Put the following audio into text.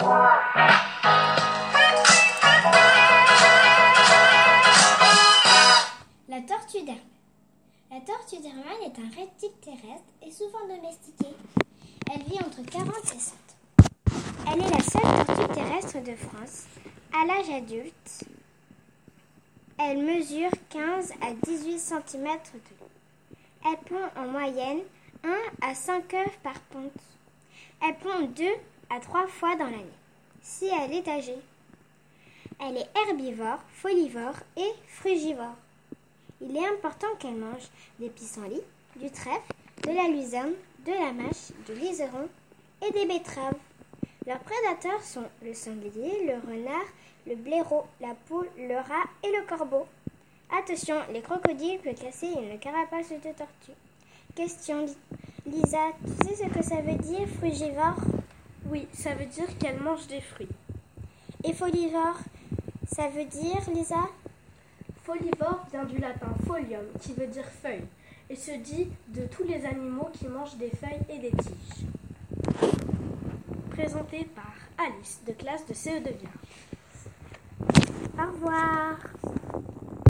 La tortue d'Hermel. La tortue d'Hermel est un reptile terrestre et souvent domestiqué. Elle vit entre 40 et 100 ans. Elle est la seule tortue terrestre de France. À l'âge adulte, elle mesure 15 à 18 cm de long. Elle pond en moyenne 1 à 5 œufs par ponte. Elle pond 2 à 3 fois dans l'année, si elle est âgée. Elle est herbivore, folivore et frugivore. Il est important qu'elle mange des pissenlits, du trèfle, de la luzerne, de la mâche, du liseron et des betteraves. Leurs prédateurs sont le sanglier, le renard, le blaireau, la poule, le rat et le corbeau. Attention, les crocodiles peuvent casser une carapace de tortue. Question Lisa, tu sais ce que ça veut dire frugivore? Oui, ça veut dire qu'elle mange des fruits. Et folivore, ça veut dire Lisa? Folivore vient du latin folium, qui veut dire feuille, et se dit de tous les animaux qui mangent des feuilles et des tiges. Présenté par Alice, de classe de CE2 Au revoir.